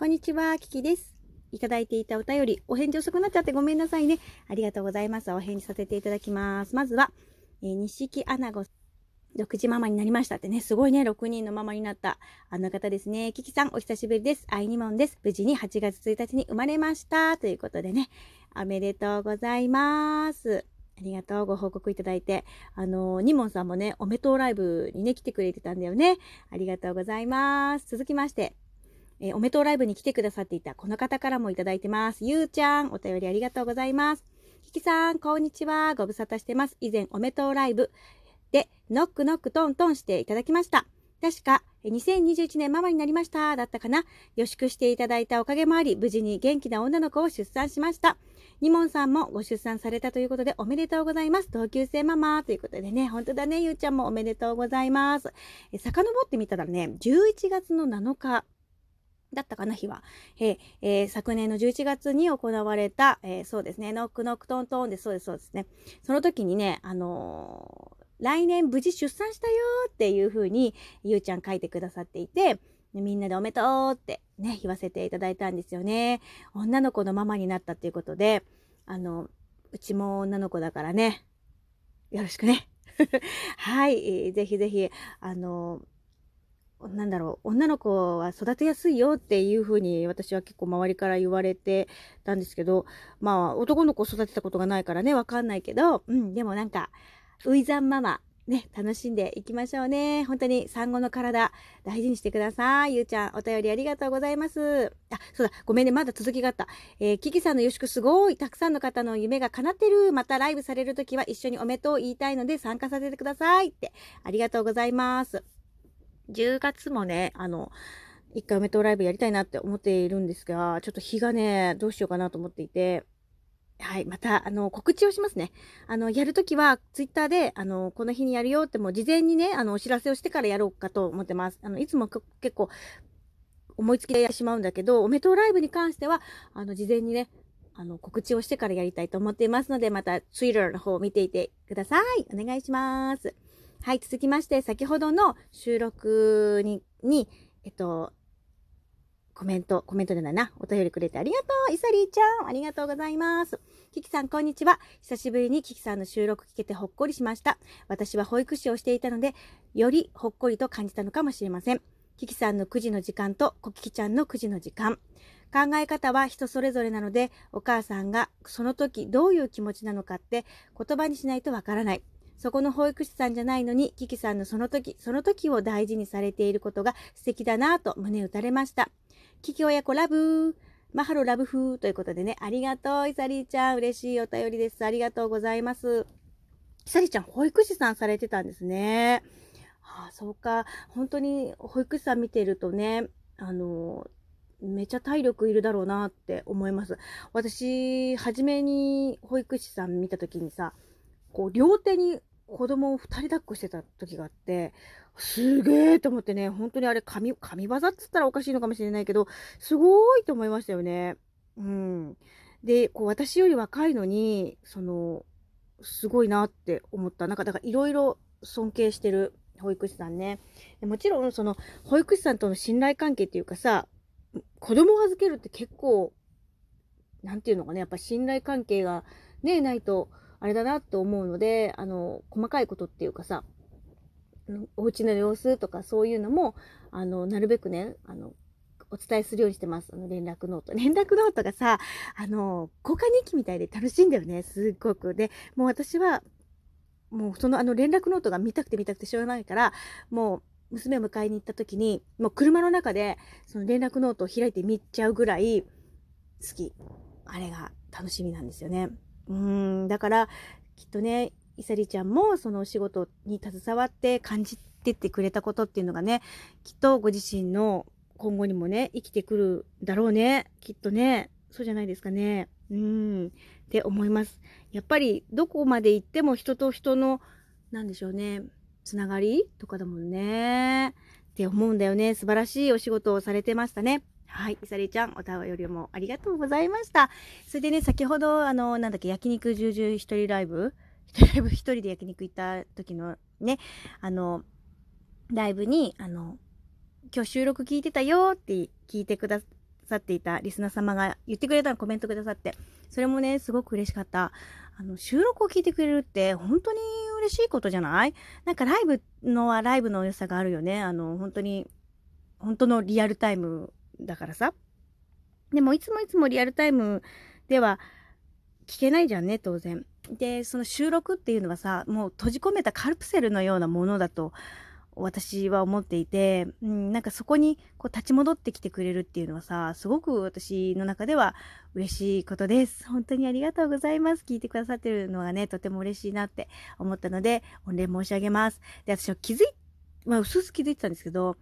こんにちは、キキです。いただいていたお便り、お返事遅くなっちゃってごめんなさいね。ありがとうございます。お返事させていただきます。まずは、えー、錦アナゴ、6時ママになりましたってね、すごいね、6人のママになった、あの方ですね。キキさん、お久しぶりです。愛にもんです。無事に8月1日に生まれました。ということでね、おめでとうございます。ありがとう。ご報告いただいて。あの、ニモンさんもね、おめとうライブにね、来てくれてたんだよね。ありがとうございます。続きまして、えー、おめとうライブに来てくださっていたこの方からもいただいてます。ゆうちゃん、お便りありがとうございます。ひきさん、こんにちは。ご無沙汰してます。以前、おめとうライブで、ノックノックトントンしていただきました。確か、2021年ママになりました。だったかな。予祝していただいたおかげもあり、無事に元気な女の子を出産しました。ニモンさんもご出産されたということでおめでとうございます。同級生ママということでね、本当だね、ゆうちゃんもおめでとうございます。え遡ってみたらね、11月の7日だったかな、日は。えーえー、昨年の11月に行われた、えー、そうですね、ノックノックトントンで、そうです、そうですね。その時にね、あの来年無事出産したよっていう風に、ゆうちゃん書いてくださっていて、みんなでおめでとうってね、言わせていただいたんですよね。女の子のママになったっていうことで、あの、うちも女の子だからね、よろしくね。はい、ぜひぜひ、あの、なんだろう、女の子は育てやすいよっていう風に私は結構周りから言われてたんですけど、まあ男の子育てたことがないからね、わかんないけど、うん、でもなんか、ウイザンママ、ね、楽しんでいきましょうね。本当に産後の体、大事にしてください。ゆうちゃん、お便りありがとうございます。あ、そうだ、ごめんね、まだ続きがあった。えー、キキさんの予祝すごい、たくさんの方の夢が叶ってる。またライブされるときは一緒におめでとう言いたいので参加させてください。って、ありがとうございます。10月もね、あの、一回おめでとうライブやりたいなって思っているんですが、ちょっと日がね、どうしようかなと思っていて、はい。また、あの、告知をしますね。あの、やるときは、ツイッターで、あの、この日にやるよっても、事前にね、あの、お知らせをしてからやろうかと思ってます。あの、いつも結構、思いつきでやってしまうんだけど、おめでとうライブに関しては、あの、事前にね、あの、告知をしてからやりたいと思っていますので、また、ツイッターの方を見ていてください。お願いします。はい、続きまして、先ほどの収録に、に、えっと、コメント、コメントじゃないな。お便りくれてありがとう。イサリーちゃん、ありがとうございます。キキさん、こんにちは。久しぶりにキキさんの収録聞けてほっこりしました。私は保育士をしていたので、よりほっこりと感じたのかもしれません。キキさんの9時の時間とコキキちゃんの9時の時間。考え方は人それぞれなので、お母さんがその時どういう気持ちなのかって言葉にしないとわからない。そこの保育士さんじゃないのに、キキさんのその時、その時を大事にされていることが素敵だなぁと胸打たれました。キキ親子ラブマハロラブ風ということでね、ありがとう、イサリーちゃん。嬉しいお便りです。ありがとうございます。イサリーちゃん、保育士さんされてたんですね。はあ、そうか。本当に保育士さん見てるとね、あの、めちゃ体力いるだろうなって思います。私、初めに保育士さん見た時にさ、こう、両手に子供を二人抱っこしてた時があって、すげえと思ってね、本当にあれ神、神業っつったらおかしいのかもしれないけど、すごいと思いましたよね。うん。で、こう私より若いのに、その、すごいなって思った。なんか、だからいろいろ尊敬してる保育士さんね。もちろん、その、保育士さんとの信頼関係っていうかさ、子供を預けるって結構、なんていうのかね、やっぱ信頼関係がね、ないと、あれだなと思うので、あの、細かいことっていうかさ、お家の様子とかそういうのも、あの、なるべくね、あの、お伝えするようにしてます。あの、連絡ノート。連絡ノートがさ、あの、交換日記みたいで楽しいんだよね。すっごく。で、もう私は、もうそのあの連絡ノートが見たくて見たくてしょうがないから、もう娘を迎えに行った時に、もう車の中でその連絡ノートを開いて見ちゃうぐらい好き。あれが楽しみなんですよね。うん、だから、きっとね、いさりちゃんもそのお仕事に携わって感じてってくれたことっていうのがね、きっとご自身の今後にもね、生きてくるだろうね。きっとね。そうじゃないですかね。うん。って思います。やっぱりどこまで行っても人と人の、なんでしょうね。つながりとかだもんね。って思うんだよね。素晴らしいお仕事をされてましたね。はい。いさりちゃん、お便りもありがとうございました。それでね、先ほど、あの、なんだっけ、焼肉重々一人ライブ？一人ライブ一人で焼肉行った時のね、あの、ライブに、あの、今日収録聞いてたよって聞いてくださっていたリスナー様が言ってくれたのコメントくださって、それもね、すごく嬉しかった。あの、収録を聞いてくれるって本当に嬉しいことじゃない？なんかライブのはライブの良さがあるよね。あの、本当に、本当のリアルタイムだからさ。でもいつもいつもリアルタイムでは聞けないじゃんね、当然。で、その収録っていうのはさ、もう閉じ込めたカルプセルのようなものだと私は思っていて、うん、なんかそこにこう立ち戻ってきてくれるっていうのはさ、すごく私の中では嬉しいことです。本当にありがとうございます。聞いてくださってるのがね、とても嬉しいなって思ったので、御礼申し上げます。で、私は気づい、まあ、うすうす気づいてたんですけど、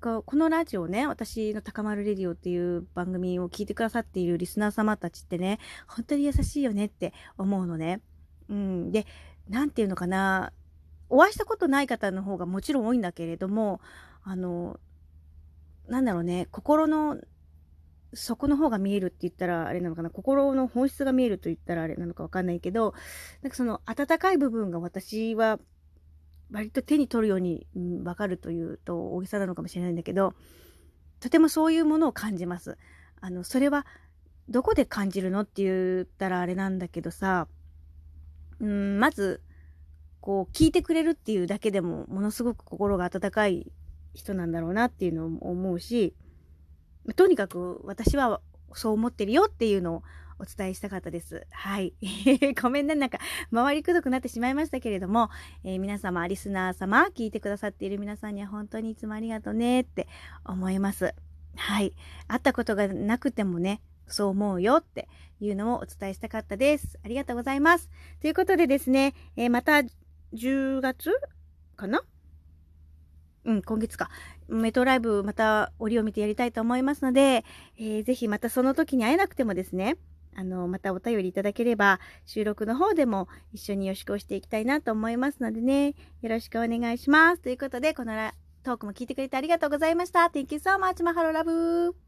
このラジオね、私の高丸レディオっていう番組を聞いてくださっているリスナー様たちってね、本当に優しいよねって思うのね。うん。で、なんていうのかな、お会いしたことない方の方がもちろん多いんだけれども、あの、なんだろうね、心の底の方が見えるって言ったらあれなのかな、心の本質が見えると言ったらあれなのかわかんないけど、なんかその温かい部分が私は割と手に取るように、うん、かるというと大げさなのかもしれないんだけど、とてもそういうものを感じます。あの、それはどこで感じるのって言ったらあれなんだけどさ、うん、まず、こう聞いてくれるっていうだけでもものすごく心が温かい人なんだろうなっていうのを思うしとにかく私はそう思ってるよっていうのをお伝えしたかったです。はい。ごめんね。なんか、周りくどくなってしまいましたけれども、えー、皆様、リスナー様、聞いてくださっている皆さんには本当にいつもありがとうねって思います。はい。会ったことがなくてもね、そう思うよっていうのをお伝えしたかったです。ありがとうございます。ということでですね、えー、また10月かな？うん、今月か。メトライブまた折を見てやりたいと思いますので、えー、ぜひまたその時に会えなくてもですね、あの、またお便りいただければ、収録の方でも一緒に予習をしていきたいなと思いますのでね、よろしくお願いします。ということで、このトークも聞いてくれてありがとうございました。Thank you so much, Mahalo Love!